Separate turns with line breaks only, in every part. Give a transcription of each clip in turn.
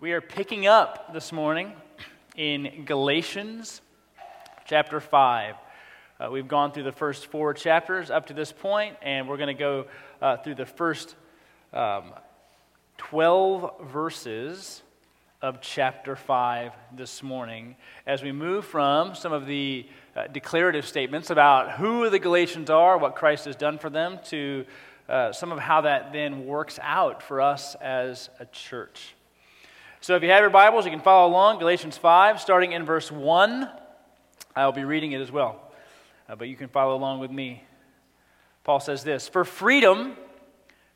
We are picking up this morning in Galatians chapter 5. Uh, we've gone through the first four chapters up to this point, and we're going to go uh, through the first um, 12 verses of chapter 5 this morning as we move from some of the uh, declarative statements about who the Galatians are, what Christ has done for them, to uh, some of how that then works out for us as a church. So if you have your Bibles, you can follow along, Galatians 5, starting in verse 1. I'll be reading it as well, uh, but you can follow along with me. Paul says this For freedom,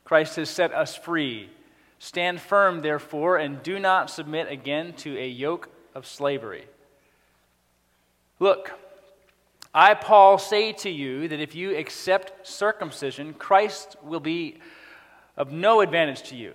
Christ has set us free. Stand firm, therefore, and do not submit again to a yoke of slavery. Look, I, Paul, say to you that if you accept circumcision, Christ will be of no advantage to you.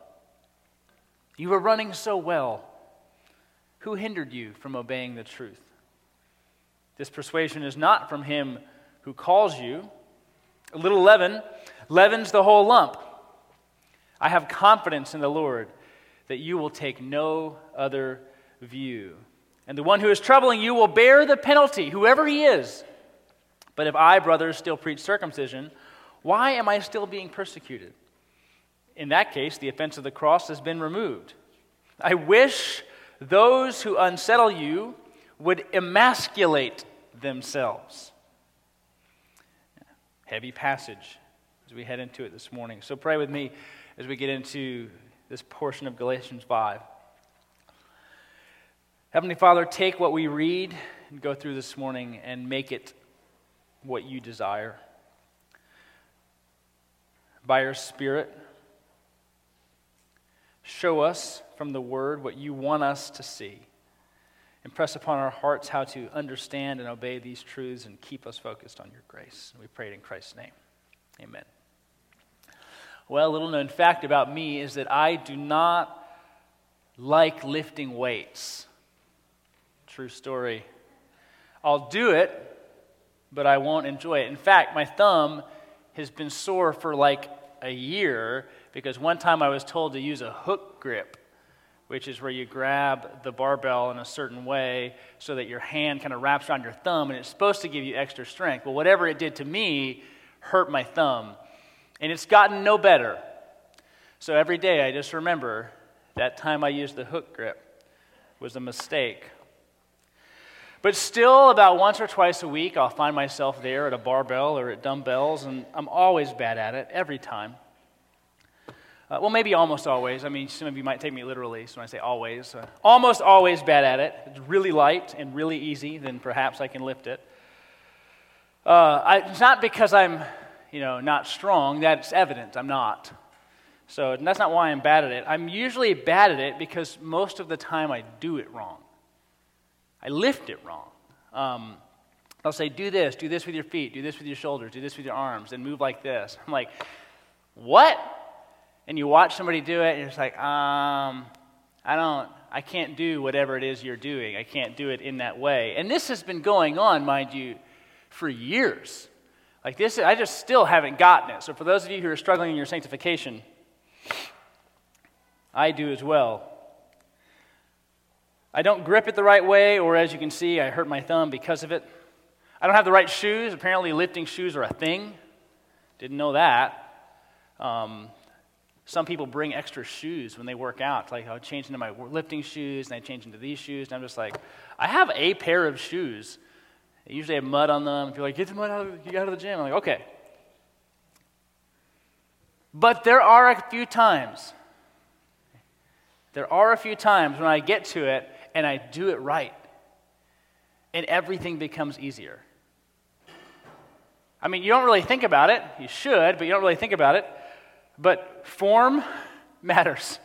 You were running so well. Who hindered you from obeying the truth? This persuasion is not from him who calls you a little leaven leavens the whole lump. I have confidence in the Lord that you will take no other view. And the one who is troubling you will bear the penalty, whoever he is. But if I, brothers, still preach circumcision, why am I still being persecuted? In that case, the offense of the cross has been removed. I wish those who unsettle you would emasculate themselves heavy passage as we head into it this morning. So pray with me as we get into this portion of Galatians 5. Heavenly Father, take what we read and go through this morning and make it what you desire. By your Spirit, show us from the Word what you want us to see. Impress upon our hearts how to understand and obey these truths and keep us focused on your grace. We pray it in Christ's name. Amen. Well, a little known fact about me is that I do not like lifting weights. True story. I'll do it, but I won't enjoy it. In fact, my thumb has been sore for like a year because one time I was told to use a hook grip which is where you grab the barbell in a certain way so that your hand kind of wraps around your thumb and it's supposed to give you extra strength. Well, whatever it did to me hurt my thumb. And it's gotten no better. So every day I just remember that time I used the hook grip was a mistake. But still, about once or twice a week, I'll find myself there at a barbell or at dumbbells, and I'm always bad at it every time. Uh, well, maybe almost always. I mean, some of you might take me literally, so when I say always, uh, almost always bad at it. It's really light and really easy, then perhaps I can lift it. Uh, I, it's not because I'm, you know, not strong. That's evident. I'm not. So that's not why I'm bad at it. I'm usually bad at it because most of the time I do it wrong. I lift it wrong. Um, I'll say, do this, do this with your feet, do this with your shoulders, do this with your arms, and move like this. I'm like, what? And you watch somebody do it, and you're like, um, I don't, I can't do whatever it is you're doing. I can't do it in that way. And this has been going on, mind you, for years. Like this, I just still haven't gotten it. So for those of you who are struggling in your sanctification, I do as well. I don't grip it the right way, or as you can see, I hurt my thumb because of it. I don't have the right shoes. Apparently, lifting shoes are a thing. Didn't know that. Um, some people bring extra shoes when they work out. Like, I'll change into my lifting shoes, and I change into these shoes. And I'm just like, I have a pair of shoes. They usually have mud on them. If you're like, get the mud out of, out of the gym. I'm like, okay. But there are a few times, there are a few times when I get to it and I do it right, and everything becomes easier. I mean, you don't really think about it. You should, but you don't really think about it. But form matters,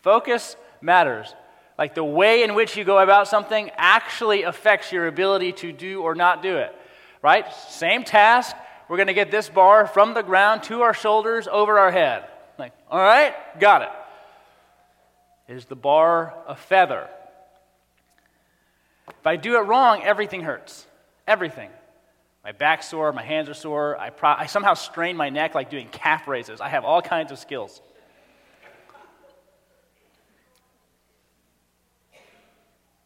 focus matters. Like the way in which you go about something actually affects your ability to do or not do it. Right? Same task. We're going to get this bar from the ground to our shoulders over our head. Like, all right, got it. Is the bar a feather? If I do it wrong, everything hurts. Everything. My back's sore, my hands are sore. I, pro- I somehow strain my neck like doing calf raises. I have all kinds of skills.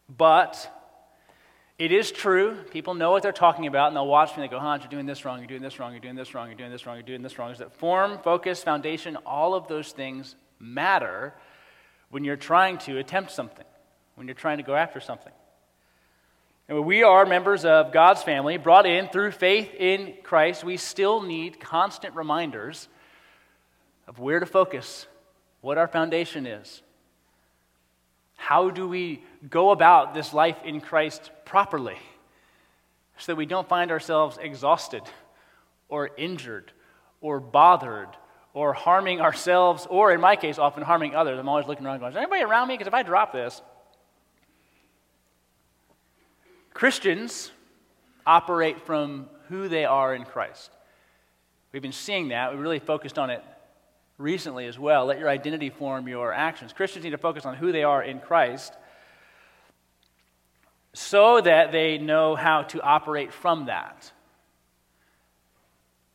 But it is true. People know what they're talking about, and they'll watch me and they go, Hans, you're doing this wrong, you're doing this wrong, you're doing this wrong, you're doing this wrong, you're doing this wrong. Is that form, focus, foundation, all of those things matter when you're trying to attempt something, when you're trying to go after something. And we are members of God's family, brought in through faith in Christ. We still need constant reminders of where to focus, what our foundation is. How do we go about this life in Christ properly so that we don't find ourselves exhausted or injured or bothered or harming ourselves, or in my case, often harming others? I'm always looking around going, Is anybody around me? Because if I drop this, Christians operate from who they are in Christ. We've been seeing that. We really focused on it recently as well. Let your identity form your actions. Christians need to focus on who they are in Christ so that they know how to operate from that.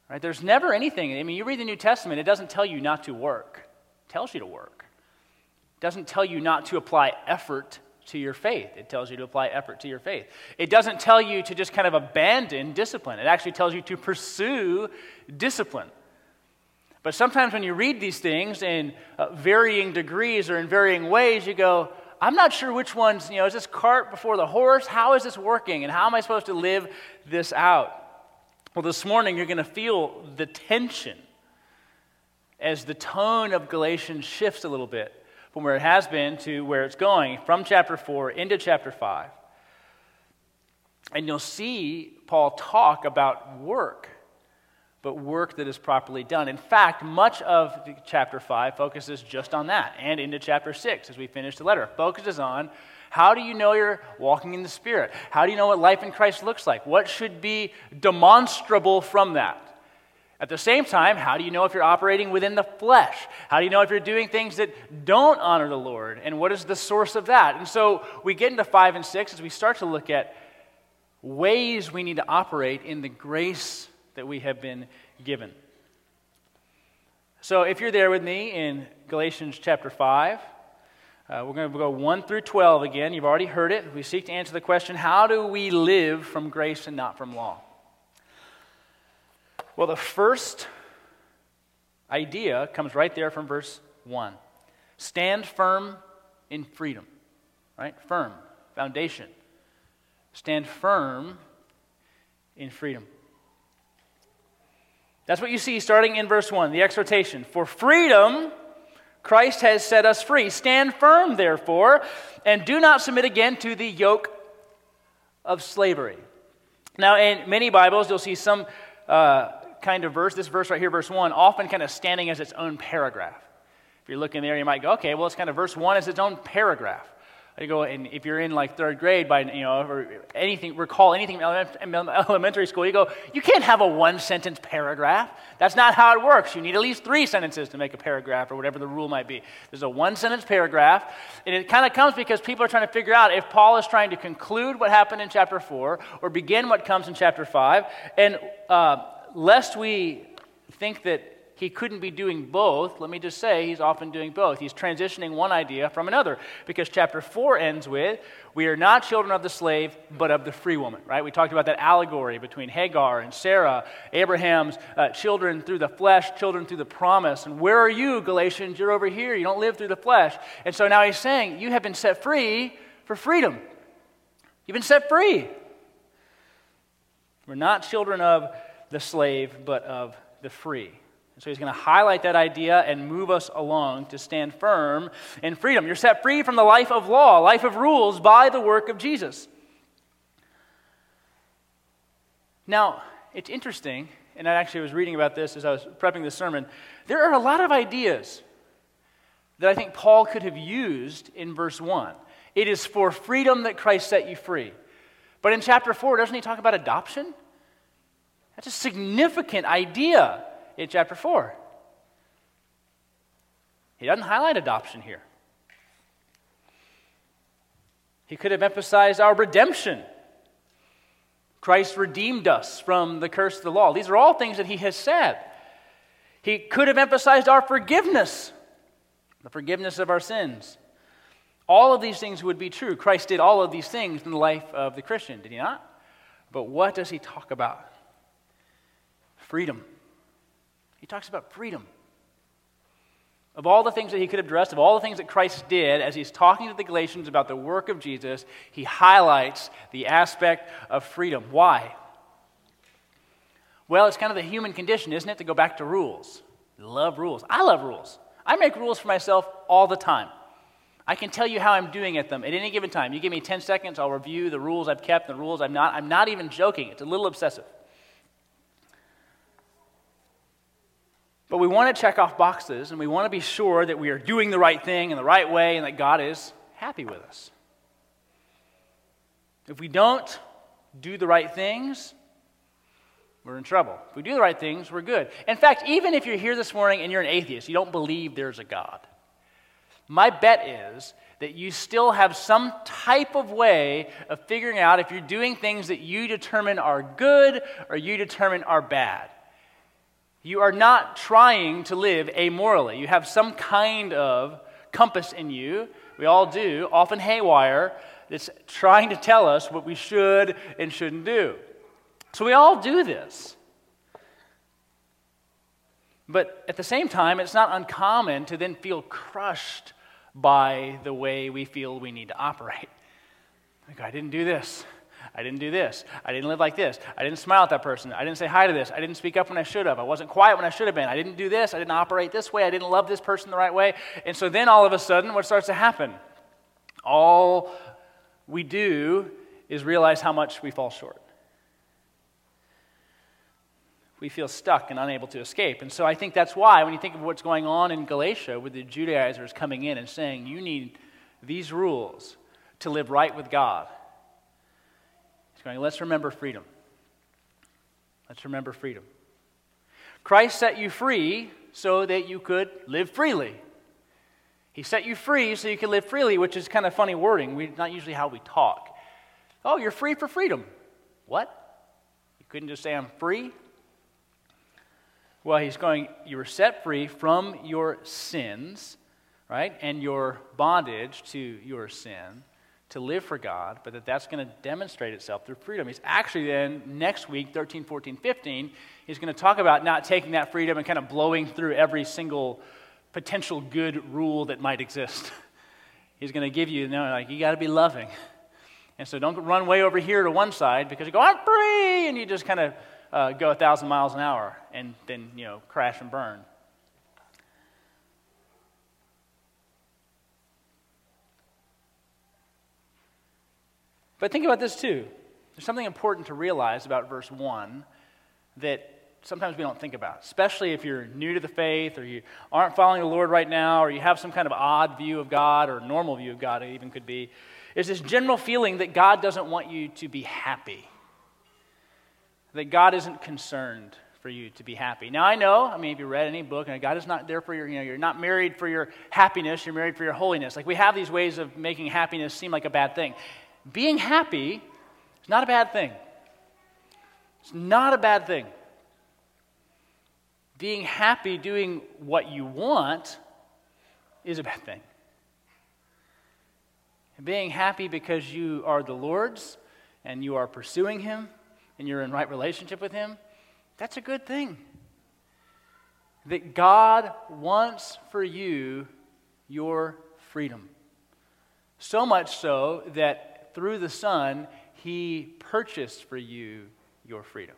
Right? There's never anything, I mean, you read the New Testament, it doesn't tell you not to work, it tells you to work. It doesn't tell you not to apply effort to your faith. It tells you to apply effort to your faith. It doesn't tell you to just kind of abandon discipline, it actually tells you to pursue discipline. But sometimes when you read these things in uh, varying degrees or in varying ways, you go, I'm not sure which one's, you know, is this cart before the horse? How is this working? And how am I supposed to live this out? Well, this morning you're going to feel the tension as the tone of Galatians shifts a little bit from where it has been to where it's going, from chapter 4 into chapter 5. And you'll see Paul talk about work, but work that is properly done. In fact, much of chapter 5 focuses just on that, and into chapter 6 as we finish the letter, focuses on how do you know you're walking in the Spirit? How do you know what life in Christ looks like? What should be demonstrable from that? At the same time, how do you know if you're operating within the flesh? How do you know if you're doing things that don't honor the Lord? And what is the source of that? And so we get into 5 and 6 as we start to look at ways we need to operate in the grace that we have been given. So if you're there with me in Galatians chapter 5, uh, we're going to go 1 through 12 again. You've already heard it. We seek to answer the question how do we live from grace and not from law? Well, the first idea comes right there from verse 1. Stand firm in freedom, right? Firm, foundation. Stand firm in freedom. That's what you see starting in verse 1, the exhortation. For freedom, Christ has set us free. Stand firm, therefore, and do not submit again to the yoke of slavery. Now, in many Bibles, you'll see some uh, kind of verse, this verse right here, verse 1, often kind of standing as its own paragraph. If you're looking there, you might go, okay, well, it's kind of verse 1 is its own paragraph. You go, and if you're in like third grade by, you know, or anything, recall anything from elementary school, you go, you can't have a one sentence paragraph. That's not how it works. You need at least three sentences to make a paragraph or whatever the rule might be. There's a one sentence paragraph, and it kind of comes because people are trying to figure out if Paul is trying to conclude what happened in chapter 4 or begin what comes in chapter 5. And uh, lest we think that he couldn't be doing both, let me just say he's often doing both. He's transitioning one idea from another because chapter 4 ends with, We are not children of the slave, but of the free woman, right? We talked about that allegory between Hagar and Sarah, Abraham's uh, children through the flesh, children through the promise. And where are you, Galatians? You're over here. You don't live through the flesh. And so now he's saying, You have been set free for freedom. You've been set free. We're not children of the slave, but of the free. So he's going to highlight that idea and move us along to stand firm in freedom. You're set free from the life of law, life of rules by the work of Jesus. Now, it's interesting, and I actually was reading about this as I was prepping this sermon. There are a lot of ideas that I think Paul could have used in verse 1. It is for freedom that Christ set you free. But in chapter 4, doesn't he talk about adoption? That's a significant idea in chapter 4. He doesn't highlight adoption here. He could have emphasized our redemption. Christ redeemed us from the curse of the law. These are all things that he has said. He could have emphasized our forgiveness, the forgiveness of our sins. All of these things would be true. Christ did all of these things in the life of the Christian, did he not? But what does he talk about? Freedom. He talks about freedom. Of all the things that he could have addressed, of all the things that Christ did, as he's talking to the Galatians about the work of Jesus, he highlights the aspect of freedom. Why? Well, it's kind of the human condition, isn't it, to go back to rules. Love rules. I love rules. I make rules for myself all the time. I can tell you how I'm doing at them at any given time. You give me 10 seconds, I'll review the rules I've kept, the rules I'm not. I'm not even joking. It's a little obsessive. But we want to check off boxes and we want to be sure that we are doing the right thing in the right way and that God is happy with us. If we don't do the right things, we're in trouble. If we do the right things, we're good. In fact, even if you're here this morning and you're an atheist, you don't believe there's a God, my bet is that you still have some type of way of figuring out if you're doing things that you determine are good or you determine are bad. You are not trying to live amorally. You have some kind of compass in you. We all do, often haywire, that's trying to tell us what we should and shouldn't do. So we all do this. But at the same time, it's not uncommon to then feel crushed by the way we feel we need to operate. Like, I didn't do this. I didn't do this. I didn't live like this. I didn't smile at that person. I didn't say hi to this. I didn't speak up when I should have. I wasn't quiet when I should have been. I didn't do this. I didn't operate this way. I didn't love this person the right way. And so then all of a sudden, what starts to happen? All we do is realize how much we fall short we feel stuck and unable to escape. And so I think that's why, when you think of what's going on in Galatia with the Judaizers coming in and saying, you need these rules to live right with God, he's going, let's remember freedom. Let's remember freedom. Christ set you free so that you could live freely. He set you free so you could live freely, which is kind of funny wording. We, not usually how we talk. Oh, you're free for freedom. What? You couldn't just say, I'm free? Well, he's going, you were set free from your sins, right? And your bondage to your sin to live for God, but that that's going to demonstrate itself through freedom. He's actually then, next week, 13, 14, 15, he's going to talk about not taking that freedom and kind of blowing through every single potential good rule that might exist. he's going to give you, you know, like, you got to be loving. And so don't run way over here to one side because you go, I'm free, and you just kind of uh, go a thousand miles an hour and then you know crash and burn. But think about this too. There's something important to realize about verse 1 that sometimes we don't think about, especially if you're new to the faith or you aren't following the Lord right now or you have some kind of odd view of God or normal view of God, it even could be. Is this general feeling that God doesn't want you to be happy that God isn't concerned for you to be happy. Now I know, I mean, if you read any book, and God is not there for your, you know, you're not married for your happiness, you're married for your holiness. Like we have these ways of making happiness seem like a bad thing. Being happy is not a bad thing. It's not a bad thing. Being happy doing what you want is a bad thing. being happy because you are the Lord's and you are pursuing Him and you're in right relationship with Him, that's a good thing. That God wants for you your freedom. So much so that through the Son, He purchased for you your freedom.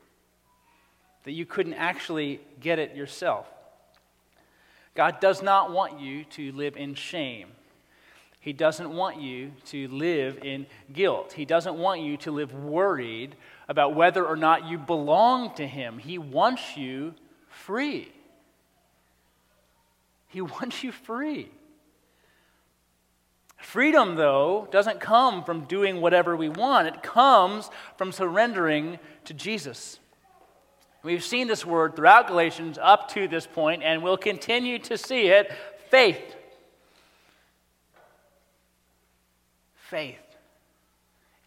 That you couldn't actually get it yourself. God does not want you to live in shame. He doesn't want you to live in guilt. He doesn't want you to live worried about whether or not you belong to Him. He wants you free. He wants you free. Freedom, though, doesn't come from doing whatever we want, it comes from surrendering to Jesus. We've seen this word throughout Galatians up to this point, and we'll continue to see it faith. Faith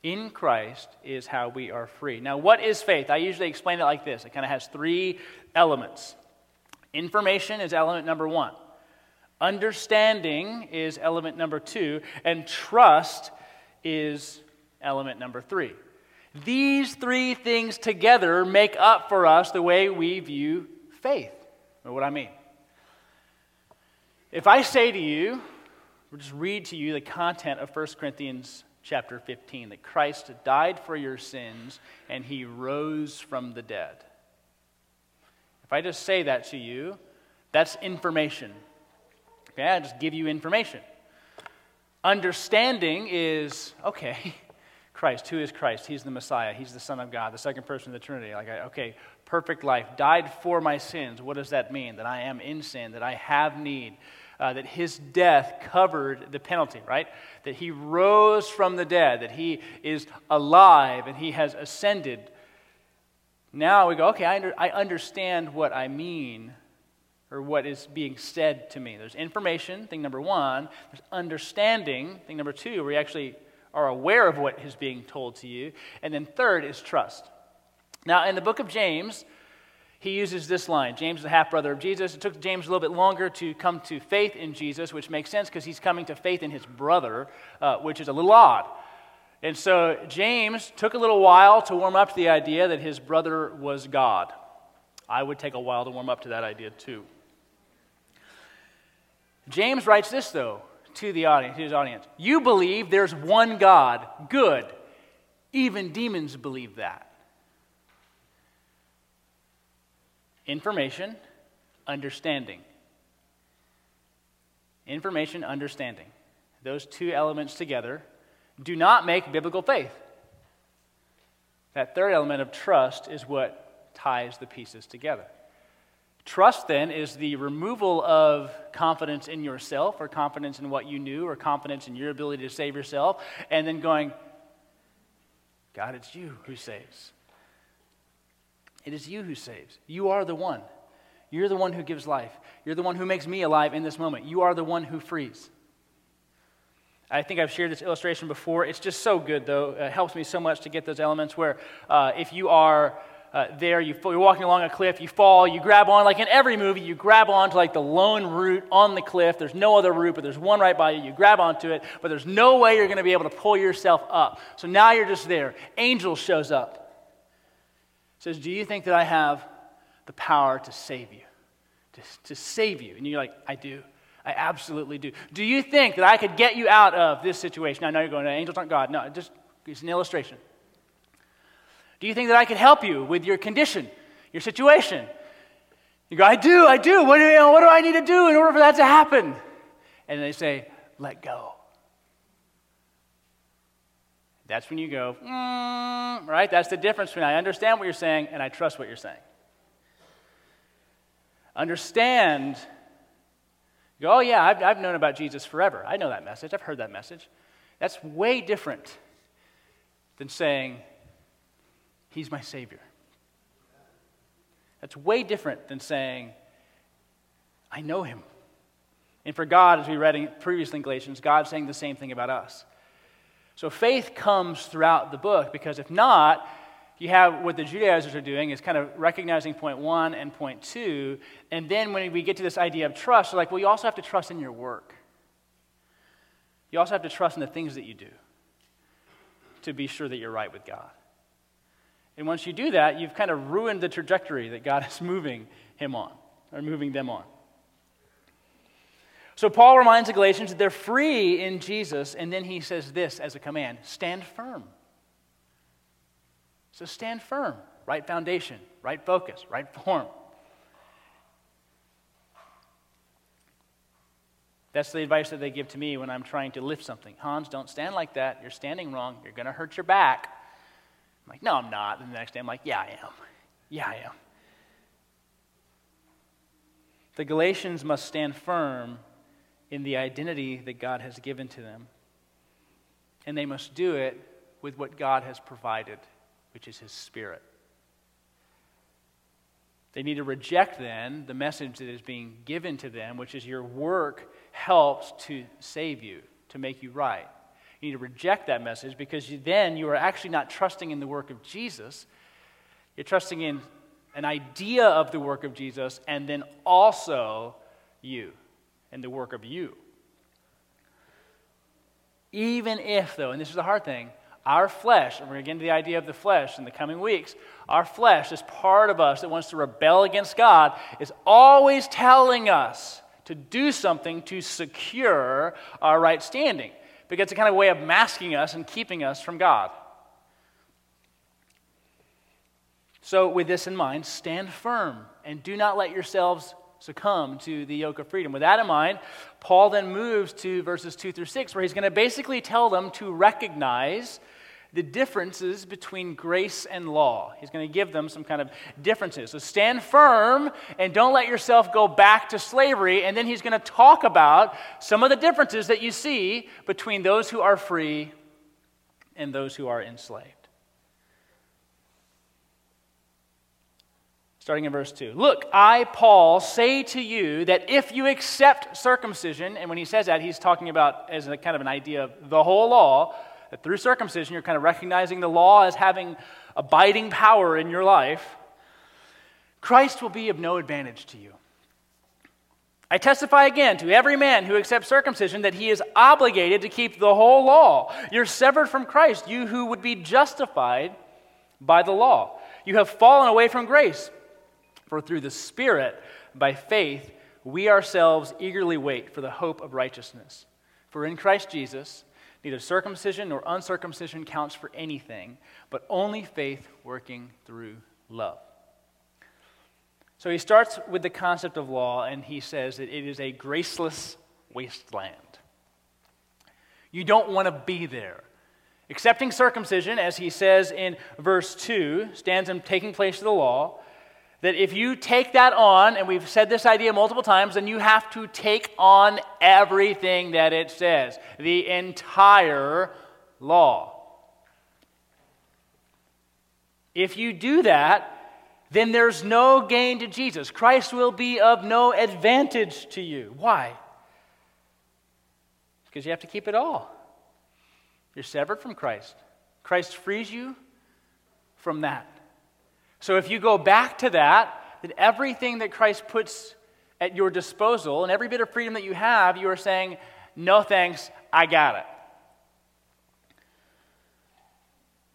in Christ is how we are free. Now, what is faith? I usually explain it like this it kind of has three elements. Information is element number one, understanding is element number two, and trust is element number three. These three things together make up for us the way we view faith. Know what I mean? If I say to you, or just read to you the content of 1 Corinthians chapter 15 that Christ died for your sins and he rose from the dead. If I just say that to you, that's information. Okay, I just give you information. Understanding is okay, Christ. Who is Christ? He's the Messiah. He's the Son of God, the second person of the Trinity. Like, okay, perfect life, died for my sins. What does that mean? That I am in sin, that I have need, uh, that his death covered the penalty, right? That he rose from the dead, that he is alive and he has ascended. Now we go, okay, I, under, I understand what I mean or what is being said to me. There's information, thing number one. There's understanding, thing number two, where you actually are aware of what is being told to you. And then third is trust. Now, in the book of James, he uses this line James is the half brother of Jesus. It took James a little bit longer to come to faith in Jesus, which makes sense because he's coming to faith in his brother, uh, which is a little odd. And so James took a little while to warm up to the idea that his brother was God. I would take a while to warm up to that idea too. James writes this, though, to the audience, to his audience. You believe there's one God, good. Even demons believe that. Information, understanding. Information, understanding. Those two elements together do not make biblical faith. That third element of trust is what ties the pieces together. Trust, then, is the removal of confidence in yourself or confidence in what you knew or confidence in your ability to save yourself, and then going, God, it's you who saves. It is you who saves. You are the one. You're the one who gives life. You're the one who makes me alive in this moment. You are the one who frees. I think I've shared this illustration before. It's just so good, though. It helps me so much to get those elements where uh, if you are uh, there, you, are walking along a cliff, you fall, you grab on, like in every movie, you grab onto like the lone root on the cliff. There's no other root, but there's one right by you. You grab onto it, but there's no way you're going to be able to pull yourself up. So now you're just there. Angel shows up says, Do you think that I have the power to save you? To, to save you? And you're like, I do. I absolutely do. Do you think that I could get you out of this situation? I know you're going, angels aren't God. No, just it's an illustration. Do you think that I could help you with your condition, your situation? You go, I do, I do. What do, you know, what do I need to do in order for that to happen? And they say, let go. That's when you go, mm, right? That's the difference between I understand what you're saying and I trust what you're saying. Understand, go, oh, yeah, I've, I've known about Jesus forever. I know that message. I've heard that message. That's way different than saying, He's my Savior. That's way different than saying, I know Him. And for God, as we read previously in Galatians, God's saying the same thing about us. So faith comes throughout the book because if not, you have what the Judaizers are doing is kind of recognizing point one and point two. And then when we get to this idea of trust, they're like, well, you also have to trust in your work. You also have to trust in the things that you do to be sure that you're right with God. And once you do that, you've kind of ruined the trajectory that God is moving him on, or moving them on. So Paul reminds the Galatians that they're free in Jesus, and then he says this as a command stand firm. So stand firm, right foundation, right focus, right form. That's the advice that they give to me when I'm trying to lift something. Hans, don't stand like that. You're standing wrong. You're going to hurt your back. I'm like, no, I'm not. And the next day, I'm like, yeah, I am. Yeah, I am. The Galatians must stand firm in the identity that God has given to them. and they must do it with what God has provided, which is His Spirit. They need to reject then the message that is being given to them, which is your work helps to save you, to make you right. You need to reject that message because you, then you are actually not trusting in the work of Jesus. You're trusting in an idea of the work of Jesus and then also you and the work of you. Even if, though, and this is the hard thing, our flesh, and we're going to get into the idea of the flesh in the coming weeks, our flesh, this part of us that wants to rebel against God, is always telling us to do something to secure our right standing. Because it's a kind of way of masking us and keeping us from God. So, with this in mind, stand firm and do not let yourselves succumb to the yoke of freedom. With that in mind, Paul then moves to verses 2 through 6, where he's going to basically tell them to recognize the differences between grace and law. He's going to give them some kind of differences. So stand firm and don't let yourself go back to slavery. And then he's going to talk about some of the differences that you see between those who are free and those who are enslaved. Starting in verse 2. Look, I, Paul, say to you that if you accept circumcision, and when he says that, he's talking about as a kind of an idea of the whole law, that through circumcision, you're kind of recognizing the law as having abiding power in your life, Christ will be of no advantage to you. I testify again to every man who accepts circumcision that he is obligated to keep the whole law. You're severed from Christ, you who would be justified by the law. You have fallen away from grace. For through the Spirit, by faith, we ourselves eagerly wait for the hope of righteousness. For in Christ Jesus, neither circumcision nor uncircumcision counts for anything, but only faith working through love. So he starts with the concept of law, and he says that it is a graceless wasteland. You don't want to be there. Accepting circumcision, as he says in verse 2, stands in taking place of the law that if you take that on, and we've said this idea multiple times, then you have to take on everything that it says, the entire law. If you do that, then there's no gain to Jesus. Christ will be of no advantage to you. Why? Because you have to keep it all. You're severed from Christ. Christ frees you from that. So if you go back to that, then everything that Christ puts at your disposal and every bit of freedom that you have, you are saying, no thanks, I got it.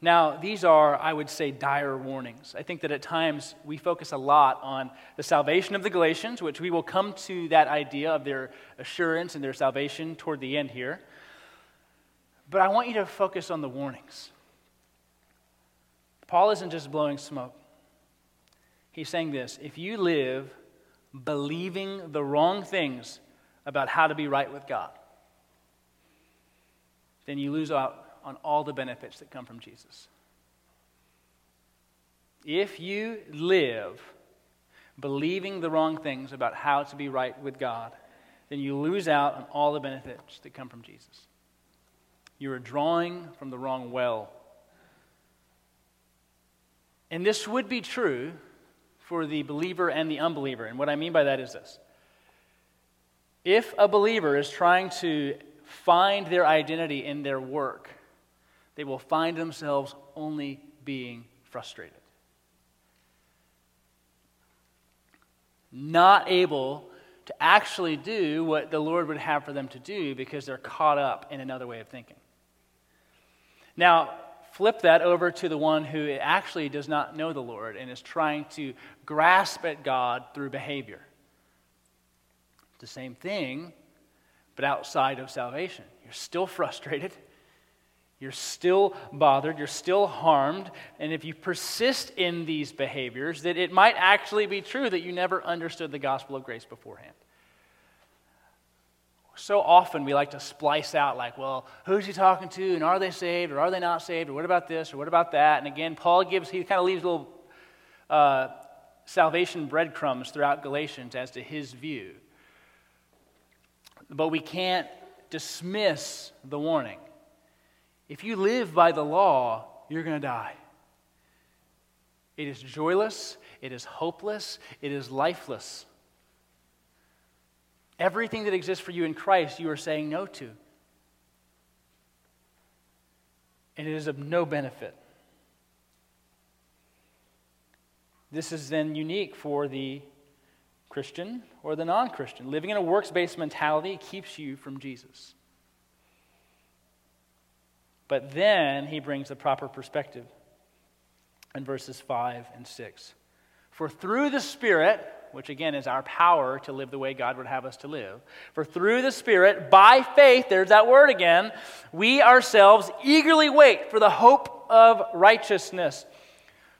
Now, these are, I would say, dire warnings. I think that at times we focus a lot on the salvation of the Galatians, which we will come to that idea of their assurance and their salvation toward the end here. But I want you to focus on the warnings. Paul isn't just blowing smoke. He's saying this if you live believing the wrong things about how to be right with God, then you lose out on all the benefits that come from Jesus. If you live believing the wrong things about how to be right with God, then you lose out on all the benefits that come from Jesus. You are drawing from the wrong well. And this would be true for the believer and the unbeliever. And what I mean by that is this if a believer is trying to find their identity in their work, they will find themselves only being frustrated. Not able to actually do what the Lord would have for them to do because they're caught up in another way of thinking. Now, flip that over to the one who actually does not know the Lord and is trying to grasp at God through behavior. It's the same thing, but outside of salvation. You're still frustrated. You're still bothered. You're still harmed. And if you persist in these behaviors, that it might actually be true that you never understood the gospel of grace beforehand so often we like to splice out, like, well, who's he talking to, and are they saved, or are they not saved, or what about this, or what about that? And again, Paul gives, he kind of leaves little uh, salvation breadcrumbs throughout Galatians as to his view. But we can't dismiss the warning. If you live by the law, you're going to die. It is joyless, it is hopeless, it is lifeless. Everything that exists for you in Christ, you are saying no to. And it is of no benefit. This is then unique for the Christian or the non Christian. Living in a works based mentality keeps you from Jesus. But then he brings the proper perspective in verses 5 and 6. For through the Spirit, which again is our power to live the way God would have us to live, for through the Spirit, by faith, there's that word again, we ourselves eagerly wait for the hope of righteousness.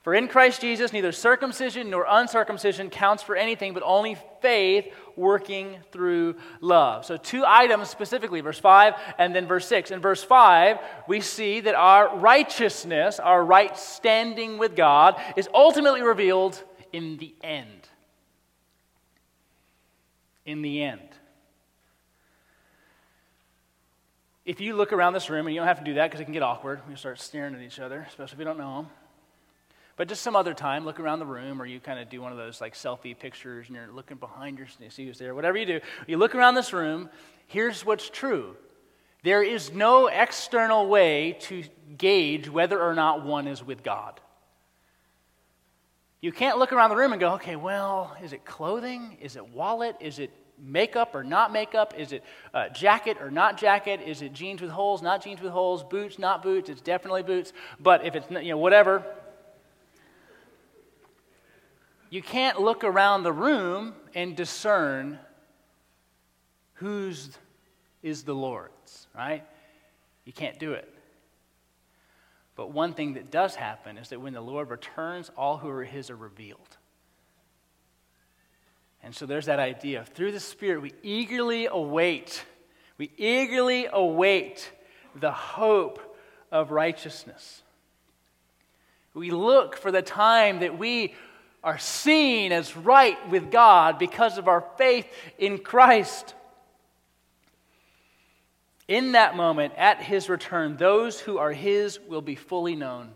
For in Christ Jesus, neither circumcision nor uncircumcision counts for anything, but only faith working through love. So, two items specifically, verse 5 and then verse 6. In verse 5, we see that our righteousness, our right standing with God, is ultimately revealed in the end. In the end. If you look around this room, and you don't have to do that because it can get awkward, we start staring at each other, especially if we don't know them. But just some other time, look around the room, or you kind of do one of those like selfie pictures and you're looking behind you, you see who's there, whatever you do. You look around this room, here's what's true there is no external way to gauge whether or not one is with God. You can't look around the room and go, okay, well, is it clothing? Is it wallet? Is it makeup or not makeup? Is it uh, jacket or not jacket? Is it jeans with holes, not jeans with holes? Boots, not boots? It's definitely boots. But if it's, you know, whatever, you can't look around the room and discern whose is the Lord's, right? You can't do it. But one thing that does happen is that when the Lord returns, all who are His are revealed. And so there's that idea through the Spirit, we eagerly await, we eagerly await the hope of righteousness. We look for the time that we are seen as right with God because of our faith in Christ. In that moment, at his return, those who are his will be fully known.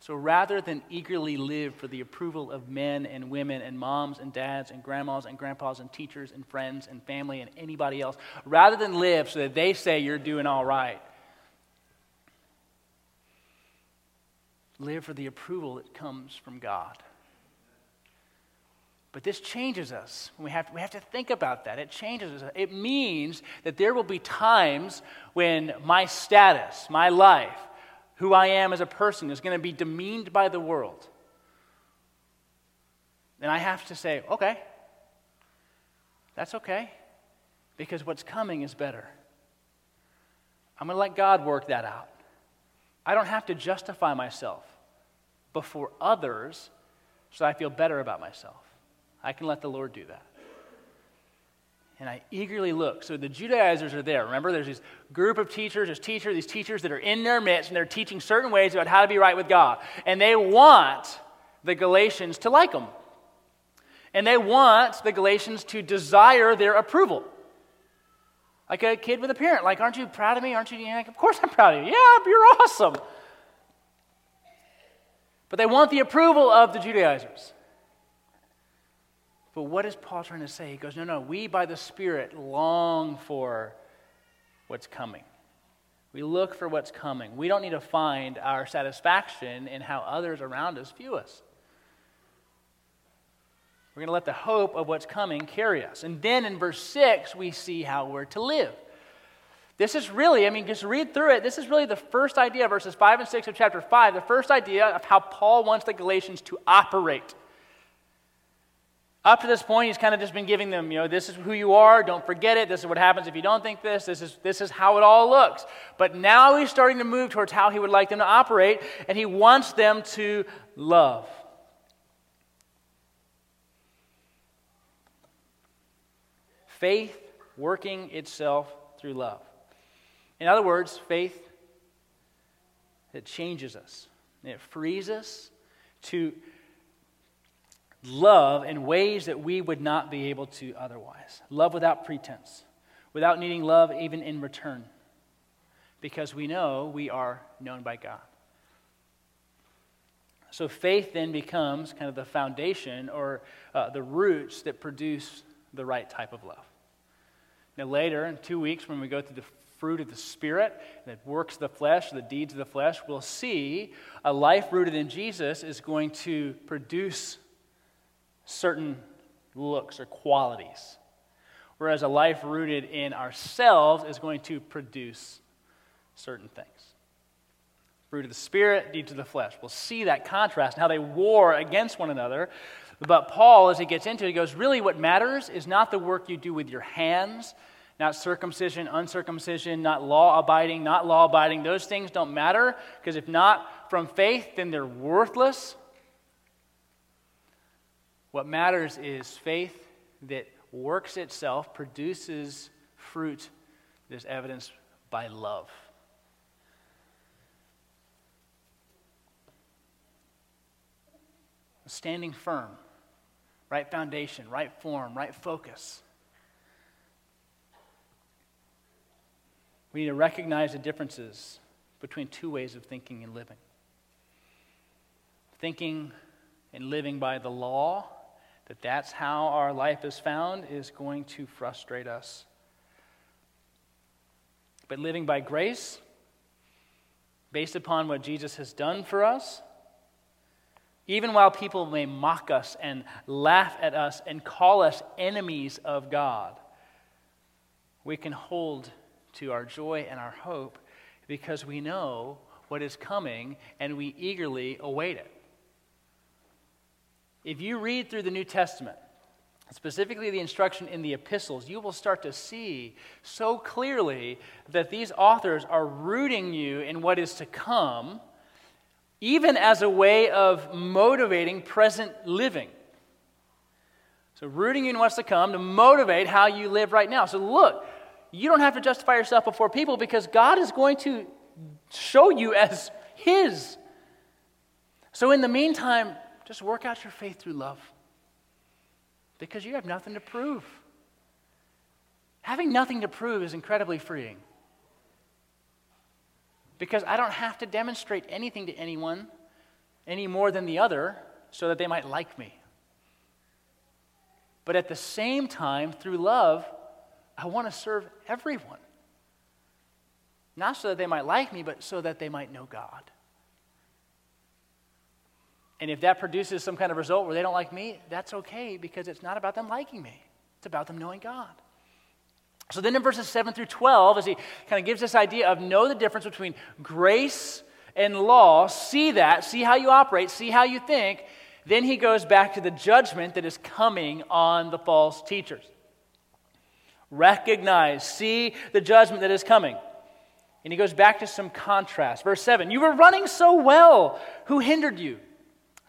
So rather than eagerly live for the approval of men and women and moms and dads and grandmas and grandpas and teachers and friends and family and anybody else, rather than live so that they say you're doing all right, live for the approval that comes from God. But this changes us. We have, we have to think about that. It changes us. It means that there will be times when my status, my life, who I am as a person is going to be demeaned by the world. And I have to say, okay, that's okay, because what's coming is better. I'm going to let God work that out. I don't have to justify myself before others so I feel better about myself. I can let the Lord do that. And I eagerly look. So the Judaizers are there. Remember, there's this group of teachers, there's teacher, these teachers that are in their midst, and they're teaching certain ways about how to be right with God. And they want the Galatians to like them. And they want the Galatians to desire their approval. Like a kid with a parent, like, aren't you proud of me? Aren't you? Like, of course I'm proud of you. Yeah, you're awesome. But they want the approval of the Judaizers. But what is Paul trying to say? He goes, No, no, we by the Spirit long for what's coming. We look for what's coming. We don't need to find our satisfaction in how others around us view us. We're going to let the hope of what's coming carry us. And then in verse 6, we see how we're to live. This is really, I mean, just read through it. This is really the first idea, verses 5 and 6 of chapter 5, the first idea of how Paul wants the Galatians to operate. Up to this point, he's kind of just been giving them, you know, this is who you are, don't forget it, this is what happens if you don't think this, this is, this is how it all looks. But now he's starting to move towards how he would like them to operate, and he wants them to love. Faith working itself through love. In other words, faith that changes us. It frees us to love in ways that we would not be able to otherwise. Love without pretense. without needing love even in return, because we know we are known by God. So faith then becomes kind of the foundation or uh, the roots that produce the right type of love. Now, later in two weeks, when we go through the fruit of the Spirit that works the flesh, the deeds of the flesh, we'll see a life rooted in Jesus is going to produce certain looks or qualities, whereas a life rooted in ourselves is going to produce certain things. Fruit of the Spirit, deeds of the flesh. We'll see that contrast and how they war against one another. But Paul, as he gets into it, he goes, Really, what matters is not the work you do with your hands, not circumcision, uncircumcision, not law abiding, not law abiding. Those things don't matter because if not from faith, then they're worthless. What matters is faith that works itself, produces fruit that is evidenced by love. Standing firm, right foundation, right form, right focus. We need to recognize the differences between two ways of thinking and living. Thinking and living by the law, that that's how our life is found, is going to frustrate us. But living by grace, based upon what Jesus has done for us, even while people may mock us and laugh at us and call us enemies of God, we can hold to our joy and our hope because we know what is coming and we eagerly await it. If you read through the New Testament, specifically the instruction in the epistles, you will start to see so clearly that these authors are rooting you in what is to come, even as a way of motivating present living. So, rooting you in what's to come to motivate how you live right now. So, look, you don't have to justify yourself before people because God is going to show you as His. So, in the meantime, just work out your faith through love because you have nothing to prove. Having nothing to prove is incredibly freeing because I don't have to demonstrate anything to anyone any more than the other so that they might like me. But at the same time, through love, I want to serve everyone. Not so that they might like me, but so that they might know God. And if that produces some kind of result where they don't like me, that's okay because it's not about them liking me, it's about them knowing God. So then in verses 7 through 12, as he kind of gives this idea of know the difference between grace and law, see that, see how you operate, see how you think, then he goes back to the judgment that is coming on the false teachers. Recognize, see the judgment that is coming. And he goes back to some contrast. Verse 7 You were running so well. Who hindered you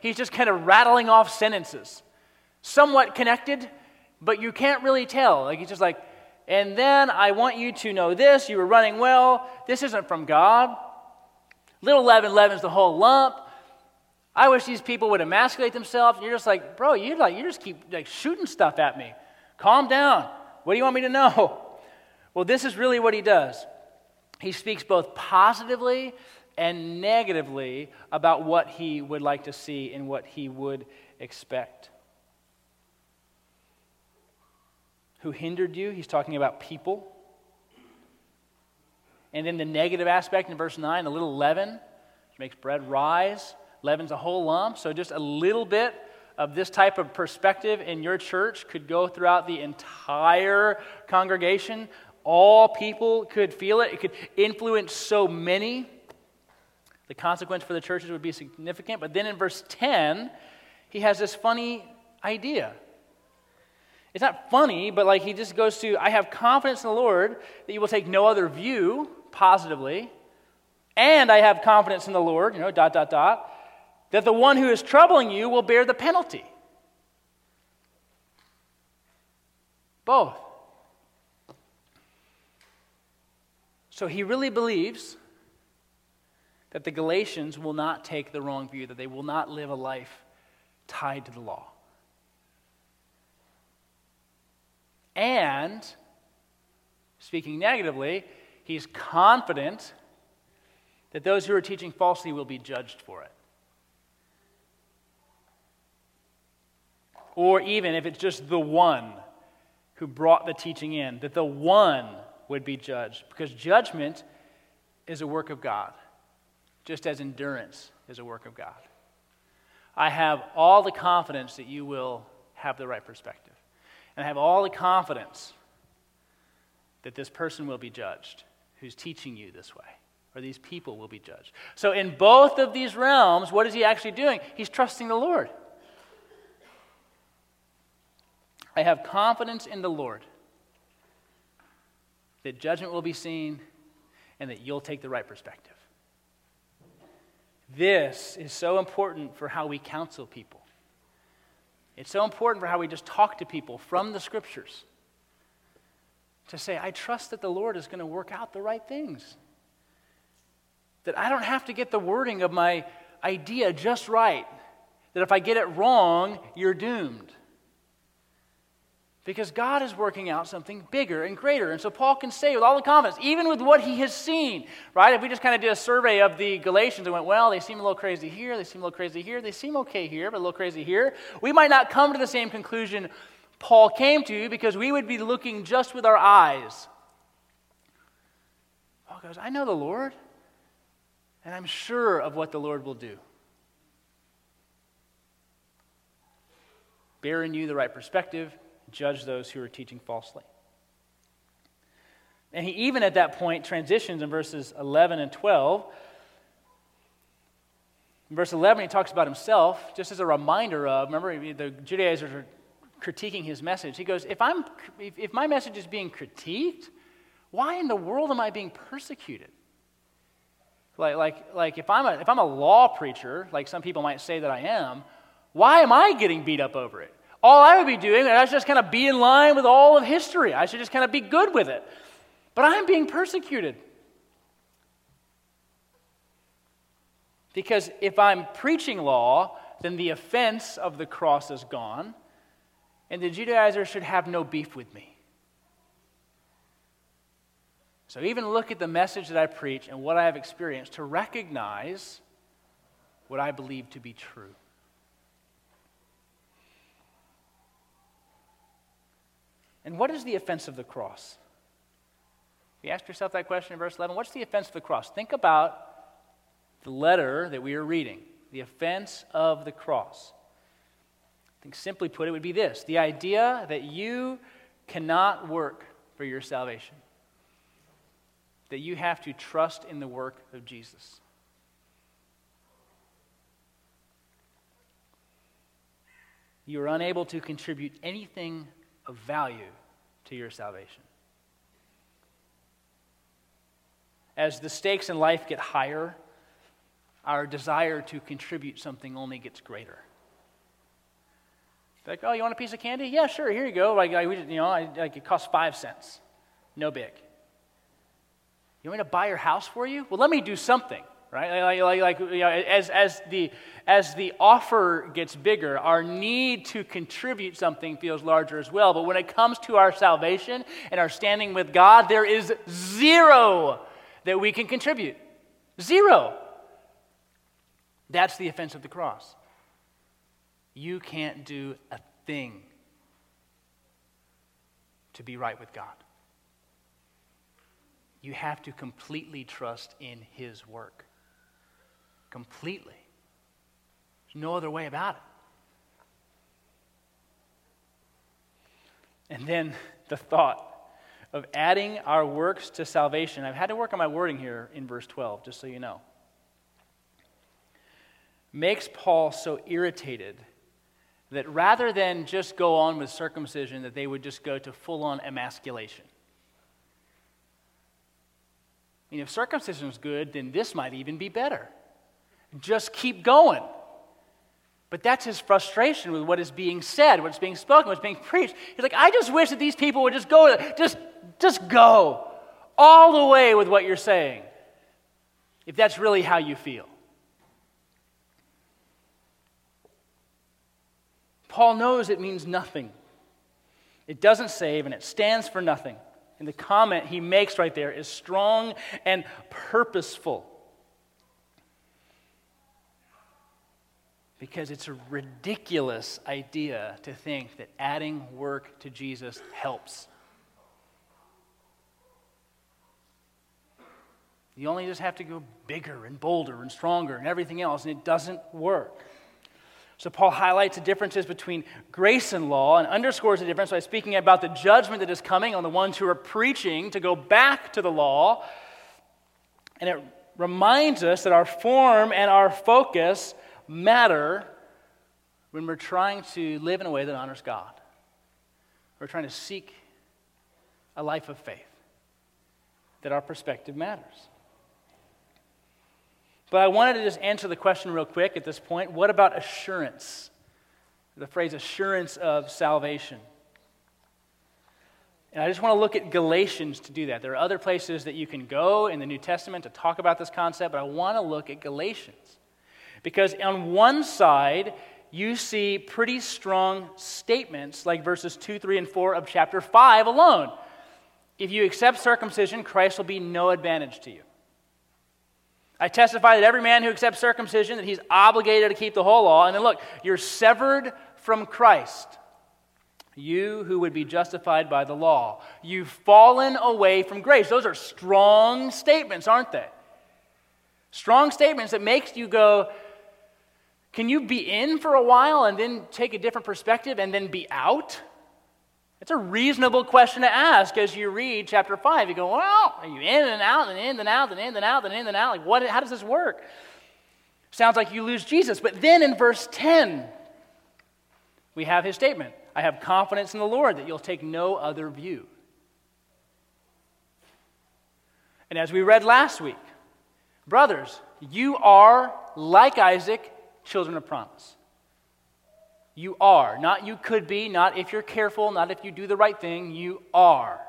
he's just kind of rattling off sentences, somewhat connected, but you can't really tell. Like he's just like, and then I want you to know this you were running well. This isn't from God. Little leaven leavens the whole lump. I wish these people would emasculate themselves. And you're just like, bro, you like you just keep like shooting stuff at me. Calm down. What do you want me to know? Well, this is really what he does. He speaks both positively and negatively about what he would like to see and what he would expect. Who hindered you? He's talking about people. And then the negative aspect in verse 9, a little leaven, makes bread rise. Leaven's a whole lump. So just a little bit of this type of perspective in your church could go throughout the entire congregation all people could feel it, it could influence so many. The consequence for the churches would be significant. But then in verse 10, he has this funny idea. it's not funny, but like he just goes to, I have confidence in the Lord that you will take no other view positively. And I have confidence in the Lord, you know, dot, dot, dot, that the one who is troubling you will bear the penalty. Both. So he really believes that the Galatians will not take the wrong view, that they will not live a life tied to the law. And, speaking negatively, he's confident that those who are teaching falsely will be judged for it. Or even if it's just the one who brought the teaching in, that the one would be judged. Because judgment is a work of God, just as endurance is a work of God. I have all the confidence that you will have the right perspective. And I have all the confidence that this person will be judged who's teaching you this way, or these people will be judged. So, in both of these realms, what is he actually doing? He's trusting the Lord. I have confidence in the Lord that judgment will be seen and that you'll take the right perspective. This is so important for how we counsel people. It's so important for how we just talk to people from the scriptures. To say, I trust that the Lord is going to work out the right things. That I don't have to get the wording of my idea just right. That if I get it wrong, you're doomed. Because God is working out something bigger and greater. And so Paul can say with all the confidence, even with what he has seen, right? If we just kind of did a survey of the Galatians and went, well, they seem a little crazy here, they seem a little crazy here, they seem okay here, but a little crazy here, we might not come to the same conclusion Paul came to because we would be looking just with our eyes. Paul goes, I know the Lord, and I'm sure of what the Lord will do. Bear in you the right perspective judge those who are teaching falsely. And he even at that point transitions in verses 11 and 12. In verse 11, he talks about himself, just as a reminder of, remember, the Judaizers are critiquing his message. He goes, if, I'm, if, if my message is being critiqued, why in the world am I being persecuted? Like, like, like if, I'm a, if I'm a law preacher, like some people might say that I am, why am I getting beat up over it? All I would be doing I should just kind of be in line with all of history. I should just kind of be good with it. But I'm being persecuted. Because if I'm preaching law, then the offense of the cross is gone, and the Judaizers should have no beef with me. So even look at the message that I preach and what I have experienced to recognize what I believe to be true. And what is the offense of the cross? If You ask yourself that question in verse 11. What's the offense of the cross? Think about the letter that we are reading, the offense of the cross. I think simply put, it would be this the idea that you cannot work for your salvation, that you have to trust in the work of Jesus. You are unable to contribute anything of value to your salvation. As the stakes in life get higher, our desire to contribute something only gets greater. Like, oh, you want a piece of candy? Yeah, sure. Here you go. Like, I, you know, I, like it costs five cents. No big. You want me to buy your house for you? Well, let me do something right? Like, like, like you know, as, as, the, as the offer gets bigger, our need to contribute something feels larger as well. But when it comes to our salvation and our standing with God, there is zero that we can contribute. Zero. That's the offense of the cross. You can't do a thing to be right with God. You have to completely trust in His work completely. There's no other way about it. And then the thought of adding our works to salvation. I've had to work on my wording here in verse 12, just so you know. Makes Paul so irritated that rather than just go on with circumcision, that they would just go to full on emasculation. I mean, if circumcision is good, then this might even be better. Just keep going. But that's his frustration with what is being said, what's being spoken, what's being preached. He's like, I just wish that these people would just go, just, just go all the way with what you're saying, if that's really how you feel. Paul knows it means nothing. It doesn't save and it stands for nothing. And the comment he makes right there is strong and purposeful. Because it's a ridiculous idea to think that adding work to Jesus helps. You only just have to go bigger and bolder and stronger and everything else, and it doesn't work. So, Paul highlights the differences between grace and law and underscores the difference by speaking about the judgment that is coming on the ones who are preaching to go back to the law. And it reminds us that our form and our focus matter when we're trying to live in a way that honors God. We're trying to seek a life of faith, that our perspective matters. But I wanted to just answer the question real quick at this point. What about assurance? The phrase assurance of salvation. And I just want to look at Galatians to do that. There are other places that you can go in the New Testament to talk about this concept, but I want to look at Galatians. Because on one side, you see pretty strong statements like verses 2, 3, and 4 of chapter 5 alone. If you accept circumcision, Christ will be no advantage to you. I testify that every man who accepts circumcision, that he's obligated to keep the whole law. And then look, you're severed from Christ. You who would be justified by the law. You've fallen away from grace. Those are strong statements, aren't they? Strong statements that makes you go, can you be in for a while and then take a different perspective and then be out? It's a reasonable question to ask as you read chapter 5. You go, well, are you in and out and in and out and in and out and in and out? Like, what, how does this work? Sounds like you lose Jesus. But then in verse 10, we have his statement I have confidence in the Lord that you'll take no other view. And as we read last week, brothers, you are, like Isaac, children of promise. You are. Not you could be, not if you're careful, not if you do the right thing. You are.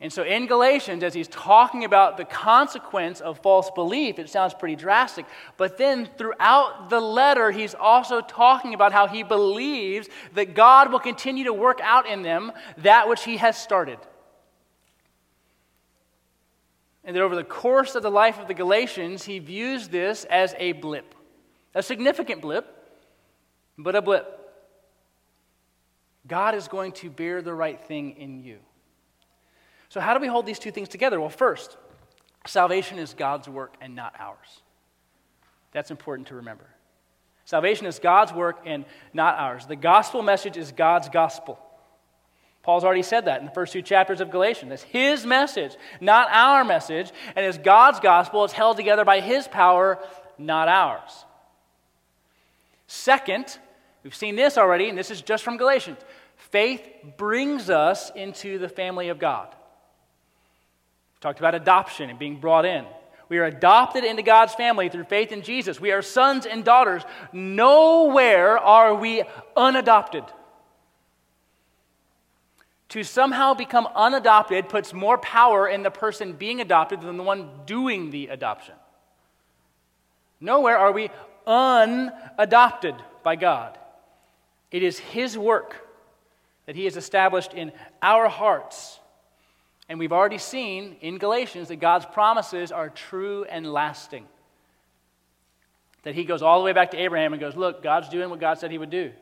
And so in Galatians, as he's talking about the consequence of false belief, it sounds pretty drastic. But then throughout the letter, he's also talking about how he believes that God will continue to work out in them that which he has started. And that over the course of the life of the Galatians, he views this as a blip. A significant blip, but a blip. God is going to bear the right thing in you. So, how do we hold these two things together? Well, first, salvation is God's work and not ours. That's important to remember. Salvation is God's work and not ours. The gospel message is God's gospel. Paul's already said that in the first two chapters of Galatians. It's his message, not our message. And it's God's gospel. It's held together by his power, not ours. Second, we've seen this already, and this is just from Galatians. Faith brings us into the family of God. We talked about adoption and being brought in. We are adopted into God's family through faith in Jesus. We are sons and daughters. Nowhere are we unadopted. To somehow become unadopted puts more power in the person being adopted than the one doing the adoption. Nowhere are we unadopted by God. It is His work that He has established in our hearts. And we've already seen in Galatians that God's promises are true and lasting. That He goes all the way back to Abraham and goes, Look, God's doing what God said He would do.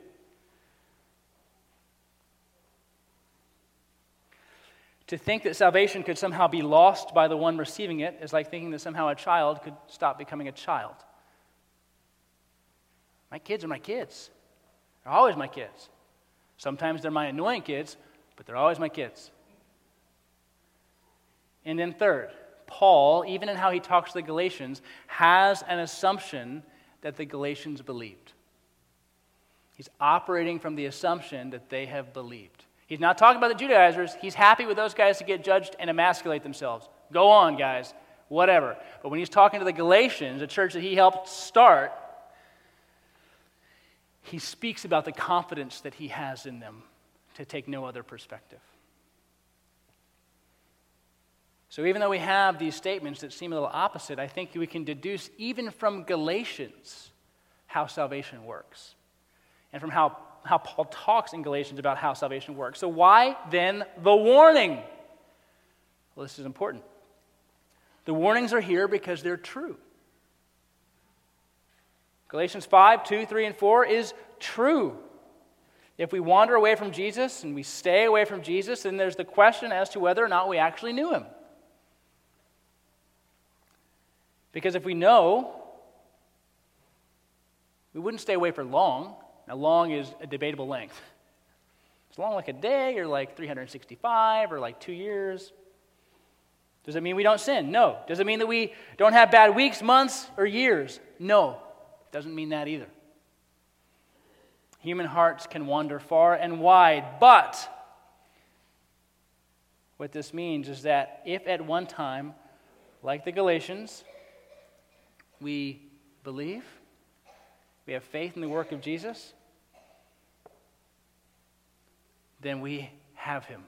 To think that salvation could somehow be lost by the one receiving it is like thinking that somehow a child could stop becoming a child. My kids are my kids. They're always my kids. Sometimes they're my annoying kids, but they're always my kids. And then, third, Paul, even in how he talks to the Galatians, has an assumption that the Galatians believed. He's operating from the assumption that they have believed. He's not talking about the Judaizers. He's happy with those guys to get judged and emasculate themselves. Go on, guys, whatever. But when he's talking to the Galatians, a church that he helped start, he speaks about the confidence that he has in them to take no other perspective. So, even though we have these statements that seem a little opposite, I think we can deduce, even from Galatians, how salvation works. And from how, how Paul talks in Galatians about how salvation works. So, why then the warning? Well, this is important. The warnings are here because they're true. Galatians 5 2, 3, and 4 is true. If we wander away from Jesus and we stay away from Jesus, then there's the question as to whether or not we actually knew him. Because if we know, we wouldn't stay away for long. Now, long is a debatable length. It's long like a day, or like 365, or like two years. Does it mean we don't sin? No. Does it mean that we don't have bad weeks, months, or years? No. It doesn't mean that either. Human hearts can wander far and wide, but what this means is that if at one time, like the Galatians, we believe, we have faith in the work of Jesus, then we have him.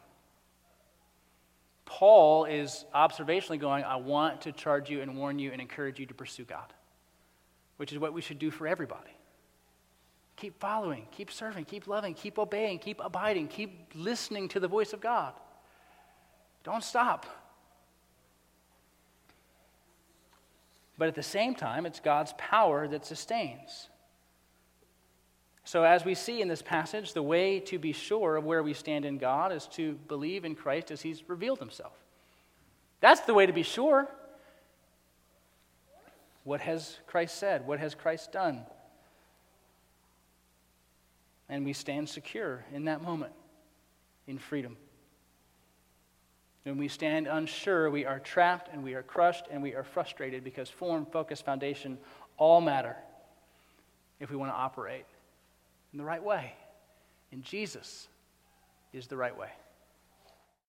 Paul is observationally going, I want to charge you and warn you and encourage you to pursue God, which is what we should do for everybody. Keep following, keep serving, keep loving, keep obeying, keep abiding, keep listening to the voice of God. Don't stop. But at the same time, it's God's power that sustains. So, as we see in this passage, the way to be sure of where we stand in God is to believe in Christ as He's revealed Himself. That's the way to be sure. What has Christ said? What has Christ done? And we stand secure in that moment, in freedom. When we stand unsure, we are trapped and we are crushed and we are frustrated because form, focus, foundation all matter if we want to operate in the right way. And Jesus is the right way.